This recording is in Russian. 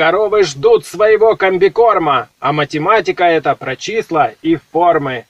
Коровы ждут своего комбикорма, а математика это про числа и формы.